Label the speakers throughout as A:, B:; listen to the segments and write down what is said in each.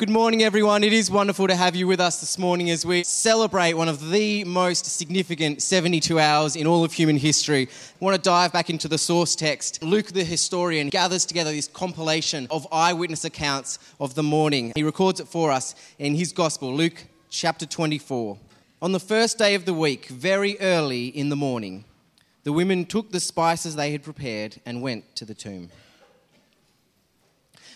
A: Good morning, everyone. It is wonderful to have you with us this morning as we celebrate one of the most significant 72 hours in all of human history. I want to dive back into the source text. Luke, the historian, gathers together this compilation of eyewitness accounts of the morning. He records it for us in his gospel, Luke chapter 24. On the first day of the week, very early in the morning, the women took the spices they had prepared and went to the tomb.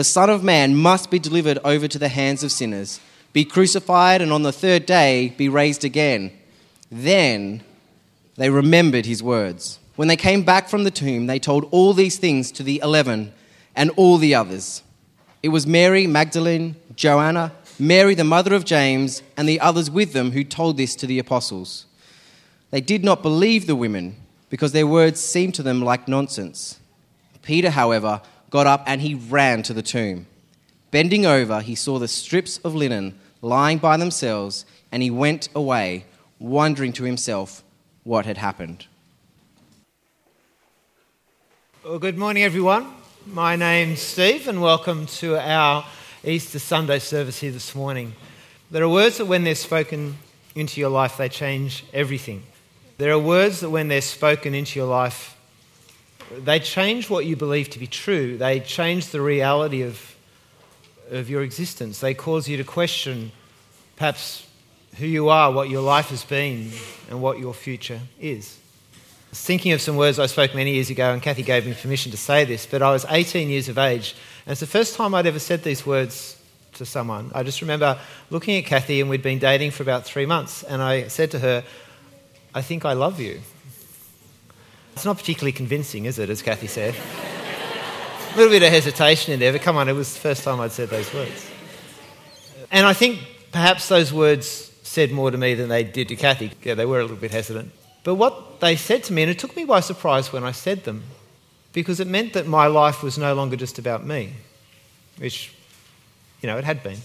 A: the Son of Man must be delivered over to the hands of sinners, be crucified, and on the third day be raised again. Then they remembered his words. When they came back from the tomb, they told all these things to the eleven and all the others. It was Mary Magdalene, Joanna, Mary the mother of James, and the others with them who told this to the apostles. They did not believe the women because their words seemed to them like nonsense. Peter, however, got up and he ran to the tomb. Bending over, he saw the strips of linen lying by themselves, and he went away, wondering to himself what had happened.
B: Well, good morning, everyone. My name's Steve, and welcome to our Easter Sunday service here this morning. There are words that, when they're spoken into your life, they change everything. There are words that, when they're spoken into your life, they change what you believe to be true. They change the reality of, of your existence. They cause you to question perhaps who you are, what your life has been, and what your future is. I was thinking of some words I spoke many years ago, and Kathy gave me permission to say this, but I was 18 years of age, and it's the first time I'd ever said these words to someone. I just remember looking at Kathy, and we'd been dating for about three months, and I said to her, I think I love you. It's not particularly convincing, is it, as Kathy said? A little bit of hesitation in there, but come on, it was the first time I'd said those words. And I think perhaps those words said more to me than they did to Kathy. Yeah, they were a little bit hesitant. But what they said to me, and it took me by surprise when I said them, because it meant that my life was no longer just about me, which, you know, it had been.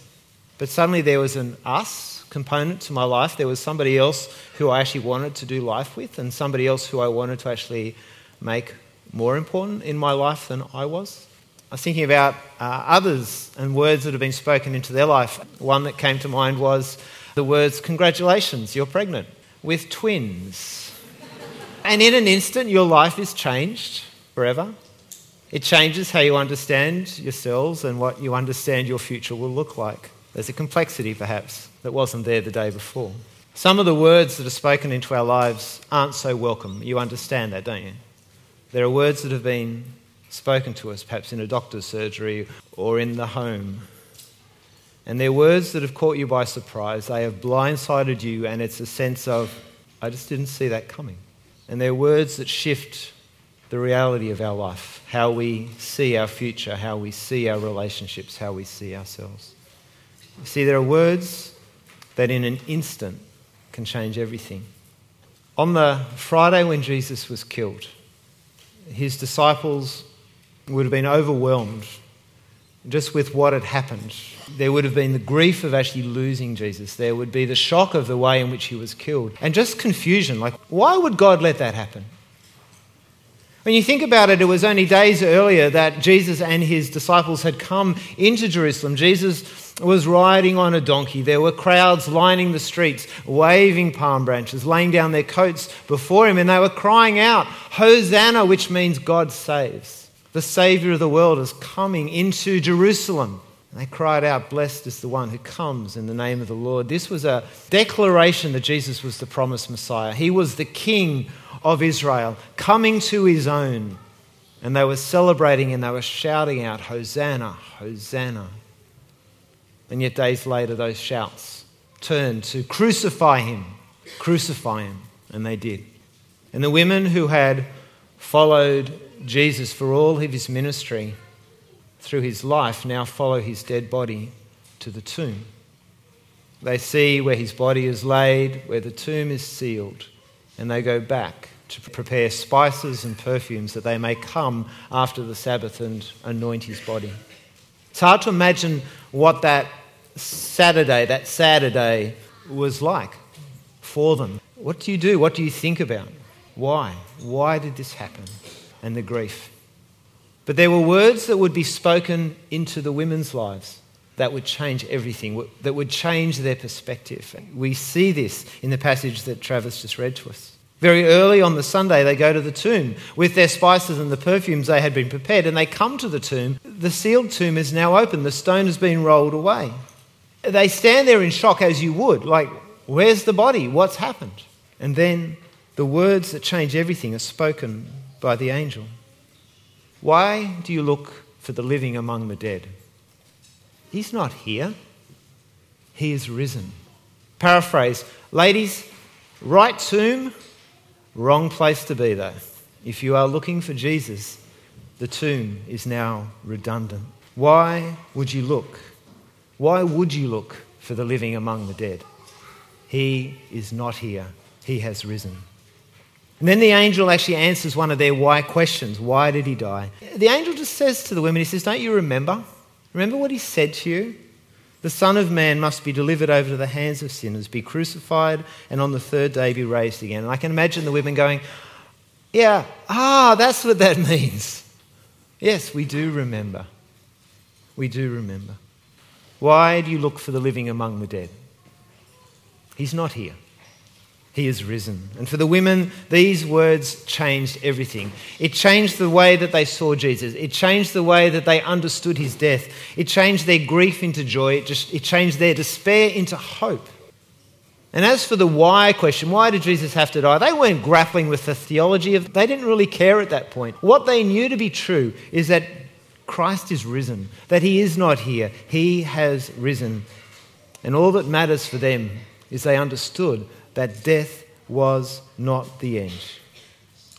B: But suddenly there was an us component to my life. There was somebody else who I actually wanted to do life with, and somebody else who I wanted to actually make more important in my life than I was. I was thinking about uh, others and words that have been spoken into their life. One that came to mind was the words, Congratulations, you're pregnant with twins. and in an instant, your life is changed forever. It changes how you understand yourselves and what you understand your future will look like. There's a complexity, perhaps, that wasn't there the day before. Some of the words that are spoken into our lives aren't so welcome. You understand that, don't you? There are words that have been spoken to us, perhaps in a doctor's surgery or in the home. And they're words that have caught you by surprise. They have blindsided you, and it's a sense of, I just didn't see that coming. And they're words that shift the reality of our life, how we see our future, how we see our relationships, how we see ourselves. See, there are words that in an instant can change everything. On the Friday when Jesus was killed, his disciples would have been overwhelmed just with what had happened. There would have been the grief of actually losing Jesus. There would be the shock of the way in which he was killed. And just confusion like, why would God let that happen? When you think about it, it was only days earlier that Jesus and his disciples had come into Jerusalem. Jesus was riding on a donkey. There were crowds lining the streets, waving palm branches, laying down their coats before him, and they were crying out, Hosanna, which means God saves. The Savior of the world is coming into Jerusalem. And they cried out, Blessed is the one who comes in the name of the Lord. This was a declaration that Jesus was the promised Messiah. He was the King of Israel, coming to his own. And they were celebrating and they were shouting out, Hosanna, Hosanna. And yet, days later, those shouts turned to crucify him, crucify him. And they did. And the women who had followed Jesus for all of his ministry through his life now follow his dead body to the tomb. They see where his body is laid, where the tomb is sealed, and they go back to prepare spices and perfumes that they may come after the Sabbath and anoint his body. It's hard to imagine what that Saturday, that Saturday, was like for them. What do you do? What do you think about? Why? Why did this happen? And the grief. But there were words that would be spoken into the women's lives that would change everything, that would change their perspective. We see this in the passage that Travis just read to us. Very early on the Sunday, they go to the tomb with their spices and the perfumes they had been prepared, and they come to the tomb. The sealed tomb is now open, the stone has been rolled away. They stand there in shock, as you would, like, where's the body? What's happened? And then the words that change everything are spoken by the angel. Why do you look for the living among the dead? He's not here, he is risen. Paraphrase Ladies, right tomb, wrong place to be though. If you are looking for Jesus, the tomb is now redundant. Why would you look? Why would you look for the living among the dead? He is not here, he has risen. And then the angel actually answers one of their why questions. Why did he die? The angel just says to the women, he says, Don't you remember? Remember what he said to you? The Son of Man must be delivered over to the hands of sinners, be crucified, and on the third day be raised again. And I can imagine the women going, Yeah, ah, that's what that means. Yes, we do remember. We do remember. Why do you look for the living among the dead? He's not here. He is risen. And for the women, these words changed everything. It changed the way that they saw Jesus. It changed the way that they understood his death. It changed their grief into joy. It, just, it changed their despair into hope. And as for the why question, why did Jesus have to die? They weren't grappling with the theology of they didn't really care at that point. What they knew to be true is that Christ is risen, that he is not here. He has risen. And all that matters for them is they understood that death was not the end.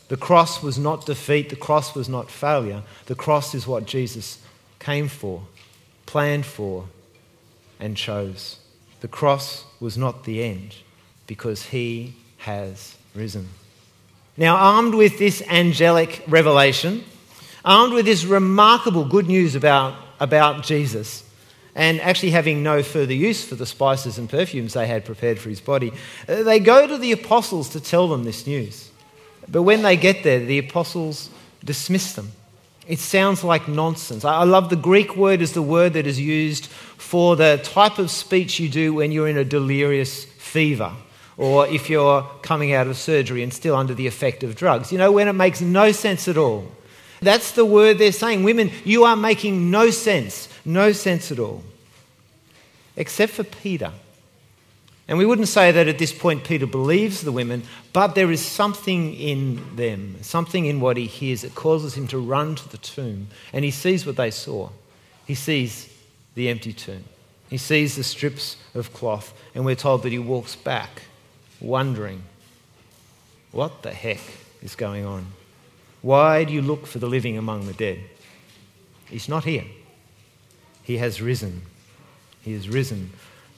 B: The cross was not defeat, the cross was not failure. The cross is what Jesus came for, planned for, and chose. The cross was not the end because he has risen. Now, armed with this angelic revelation, armed with this remarkable good news about, about Jesus, and actually having no further use for the spices and perfumes they had prepared for his body, uh, they go to the apostles to tell them this news. But when they get there, the apostles dismiss them. It sounds like nonsense. I love the Greek word is the word that is used for the type of speech you do when you're in a delirious fever or if you're coming out of surgery and still under the effect of drugs. You know, when it makes no sense at all. That's the word they're saying. Women, you are making no sense. No sense at all. Except for Peter. And we wouldn't say that at this point Peter believes the women, but there is something in them, something in what he hears that causes him to run to the tomb. And he sees what they saw. He sees the empty tomb. He sees the strips of cloth. And we're told that he walks back, wondering, what the heck is going on? Why do you look for the living among the dead? He's not here. He has risen. He has risen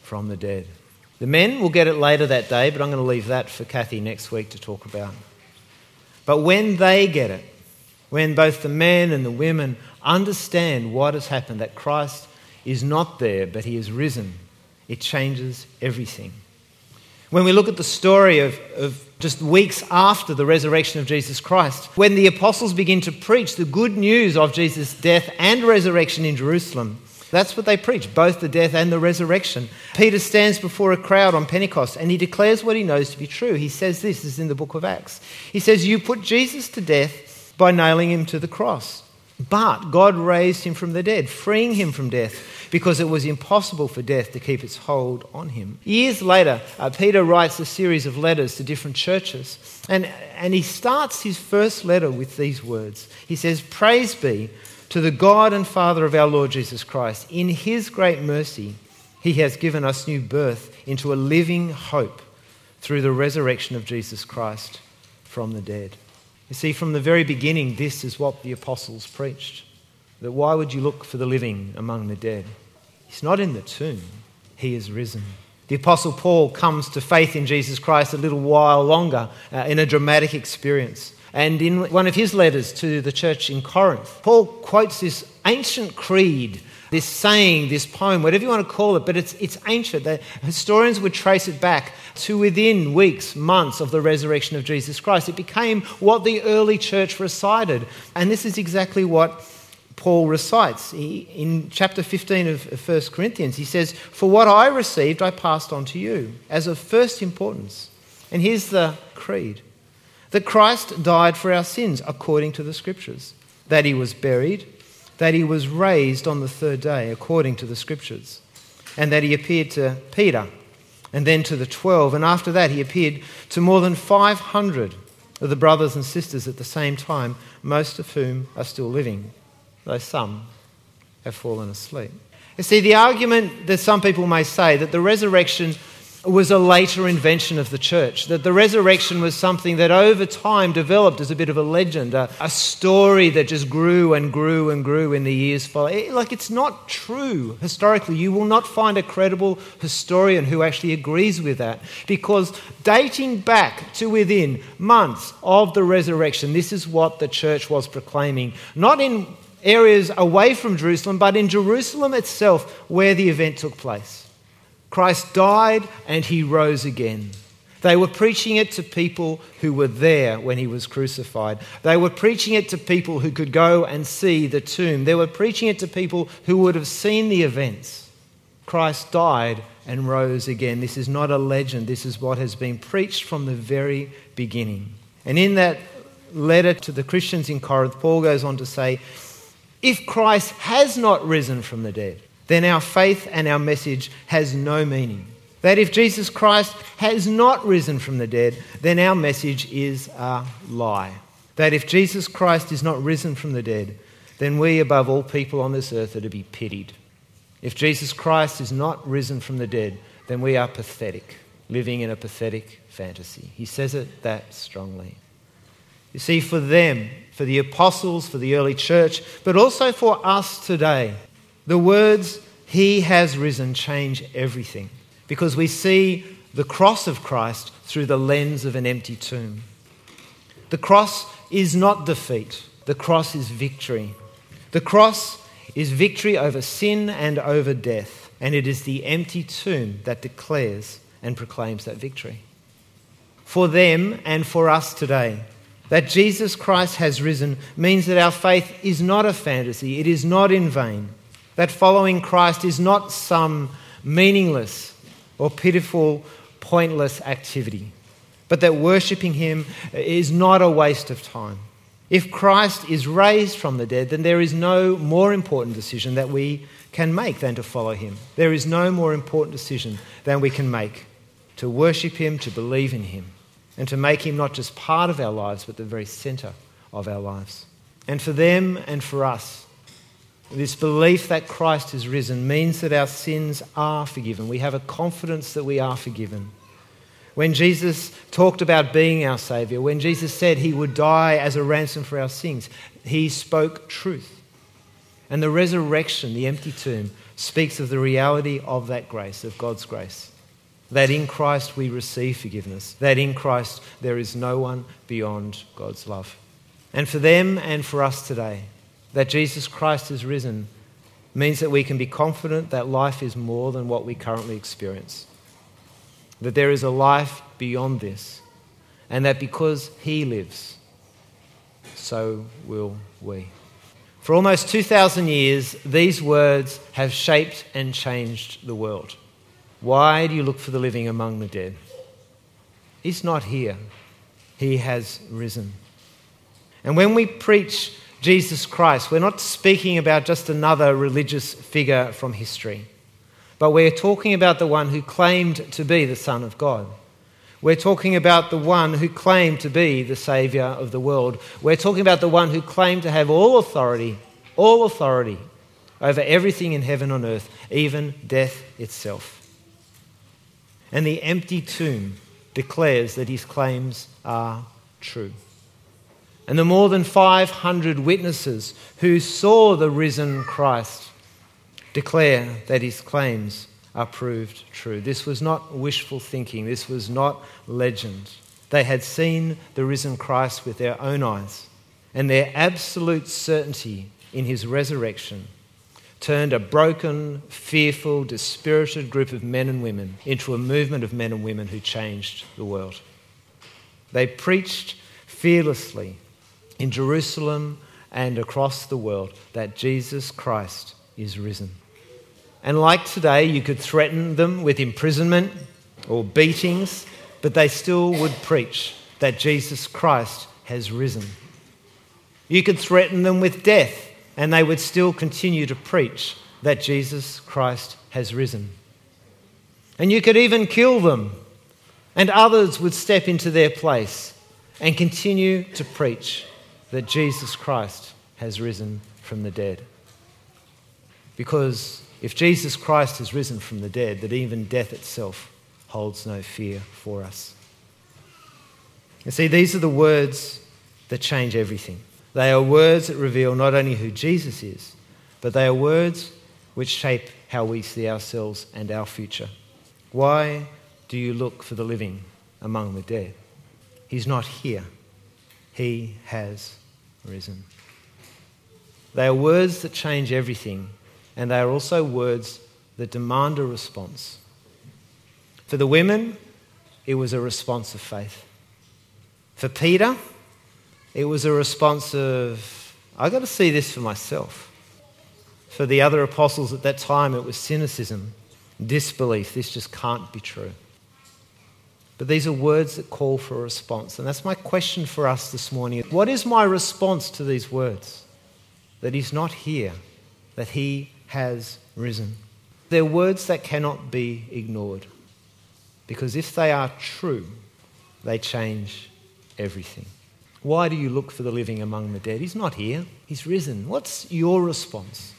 B: from the dead. The men will get it later that day, but I'm going to leave that for Kathy next week to talk about. But when they get it, when both the men and the women understand what has happened, that Christ is not there, but he has risen, it changes everything. When we look at the story of, of just weeks after the resurrection of Jesus Christ, when the apostles begin to preach the good news of Jesus' death and resurrection in Jerusalem, that's what they preach, both the death and the resurrection. Peter stands before a crowd on Pentecost and he declares what he knows to be true. He says this, this is in the book of Acts. He says, You put Jesus to death by nailing him to the cross. But God raised him from the dead, freeing him from death, because it was impossible for death to keep its hold on him. Years later, uh, Peter writes a series of letters to different churches, and, and he starts his first letter with these words. He says, Praise be to the God and Father of our Lord Jesus Christ. In his great mercy, he has given us new birth into a living hope through the resurrection of Jesus Christ from the dead. You see, from the very beginning, this is what the apostles preached that why would you look for the living among the dead? He's not in the tomb, he is risen. The Apostle Paul comes to faith in Jesus Christ a little while longer uh, in a dramatic experience. And in one of his letters to the church in Corinth, Paul quotes this ancient creed, this saying, this poem, whatever you want to call it, but it's, it's ancient. The historians would trace it back to within weeks, months of the resurrection of Jesus Christ. It became what the early church recited. And this is exactly what Paul recites. He, in chapter 15 of 1 Corinthians, he says, For what I received, I passed on to you as of first importance. And here's the creed that Christ died for our sins according to the Scriptures, that he was buried, that he was raised on the third day according to the Scriptures, and that he appeared to Peter and then to the twelve, and after that he appeared to more than 500 of the brothers and sisters at the same time, most of whom are still living though some have fallen asleep. You see, the argument that some people may say that the resurrection was a later invention of the church, that the resurrection was something that over time developed as a bit of a legend, a, a story that just grew and grew and grew in the years following. like, it's not true historically. You will not find a credible historian who actually agrees with that because dating back to within months of the resurrection, this is what the church was proclaiming, not in areas away from Jerusalem, but in Jerusalem itself where the event took place. Christ died and he rose again. They were preaching it to people who were there when he was crucified. They were preaching it to people who could go and see the tomb. They were preaching it to people who would have seen the events. Christ died and rose again. This is not a legend. This is what has been preached from the very beginning. And in that letter to the Christians in Corinth, Paul goes on to say, if Christ has not risen from the dead, then our faith and our message has no meaning. That if Jesus Christ has not risen from the dead, then our message is a lie. That if Jesus Christ is not risen from the dead, then we, above all people on this earth, are to be pitied. If Jesus Christ is not risen from the dead, then we are pathetic, living in a pathetic fantasy. He says it that strongly. You see, for them, for the apostles, for the early church, but also for us today, the words, He has risen, change everything because we see the cross of Christ through the lens of an empty tomb. The cross is not defeat, the cross is victory. The cross is victory over sin and over death, and it is the empty tomb that declares and proclaims that victory. For them and for us today, that Jesus Christ has risen means that our faith is not a fantasy, it is not in vain. That following Christ is not some meaningless or pitiful, pointless activity, but that worshipping Him is not a waste of time. If Christ is raised from the dead, then there is no more important decision that we can make than to follow Him. There is no more important decision than we can make to worship Him, to believe in Him and to make him not just part of our lives, but the very center of our lives. And for them and for us, this belief that Christ has risen means that our sins are forgiven. We have a confidence that we are forgiven. When Jesus talked about being our Savior, when Jesus said he would die as a ransom for our sins, he spoke truth. And the resurrection, the empty tomb, speaks of the reality of that grace, of God's grace that in Christ we receive forgiveness, that in Christ there is no one beyond God's love. And for them and for us today, that Jesus Christ has risen means that we can be confident that life is more than what we currently experience, that there is a life beyond this, and that because He lives, so will we. For almost 2,000 years, these words have shaped and changed the world. Why do you look for the living among the dead? He's not here, he has risen. And when we preach Jesus Christ, we're not speaking about just another religious figure from history, but we're talking about the one who claimed to be the Son of God. We're talking about the one who claimed to be the Saviour of the world. We're talking about the one who claimed to have all authority, all authority over everything in heaven and earth, even death itself. And the empty tomb declares that his claims are true. And the more than 500 witnesses who saw the risen Christ declare that his claims are proved true. This was not wishful thinking, this was not legend. They had seen the risen Christ with their own eyes, and their absolute certainty in his resurrection turned a broken, fearful, dispirited group of men and women into a movement of men and women who changed the world. They preached fearlessly in Jerusalem and across the world that Jesus Christ is risen. And like today, you could threaten them with imprisonment or beatings, but they still would preach that Jesus Christ has risen. You could threaten them with death, and they would still continue to preach that Jesus Christ has risen. And you could even kill them, and others would step into their place and continue to preach that Jesus Christ has risen from the dead. Because if Jesus Christ has risen from the dead, that even death itself holds no fear for us. You see, these are the words that change everything. They are words that reveal not only who Jesus is, but they are words which shape how we see ourselves and our future. Why do you look for the living among the dead? He's not here, he has risen. They are words that change everything and they are also words that demand a response. For the women, it was a response of faith. For Peter, it was a response of, I've got to see this for myself. For the other apostles at that time, it was cynicism, disbelief. This just can't be true. But these are words that call for a response. And that's my question for us this morning. What is my response to these words? That He's not here, that He has risen. They're words that cannot be ignored because if they are true, they change everything. Why do you look for the living among the dead? He's not here, he's risen. What's your response?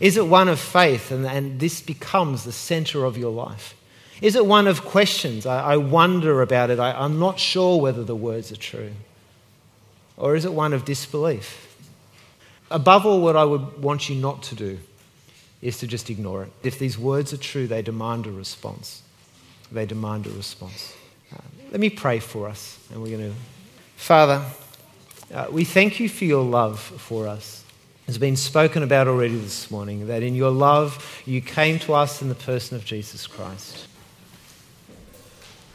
B: Is it one of faith and, and this becomes the center of your life? Is it one of questions? I, I wonder about it. I, I'm not sure whether the words are true. Or is it one of disbelief? Above all, what I would want you not to do is to just ignore it. If these words are true, they demand a response. They demand a response. Uh, let me pray for us, and we're going to. Father, uh, we thank you for your love for us. It's been spoken about already this morning that in your love you came to us in the person of Jesus Christ.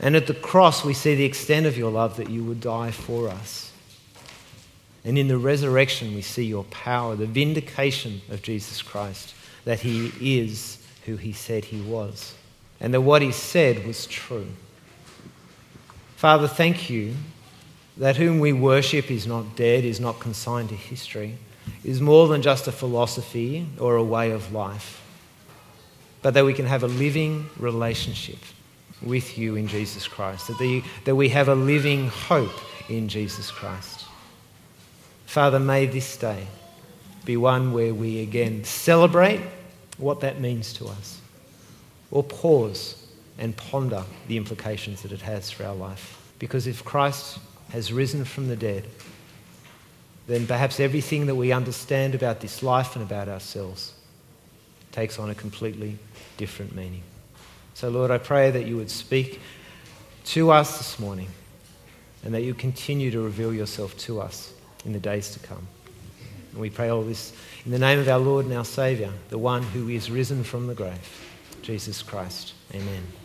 B: And at the cross, we see the extent of your love that you would die for us. And in the resurrection, we see your power, the vindication of Jesus Christ that he is who he said he was, and that what he said was true. Father, thank you that whom we worship is not dead, is not consigned to history, is more than just a philosophy or a way of life, but that we can have a living relationship with you in Jesus Christ, that, the, that we have a living hope in Jesus Christ. Father, may this day be one where we again celebrate what that means to us, or pause and ponder the implications that it has for our life. Because if Christ has risen from the dead, then perhaps everything that we understand about this life and about ourselves takes on a completely different meaning. So, Lord, I pray that you would speak to us this morning and that you continue to reveal yourself to us in the days to come. And we pray all this in the name of our Lord and our Saviour, the one who is risen from the grave, Jesus Christ. Amen.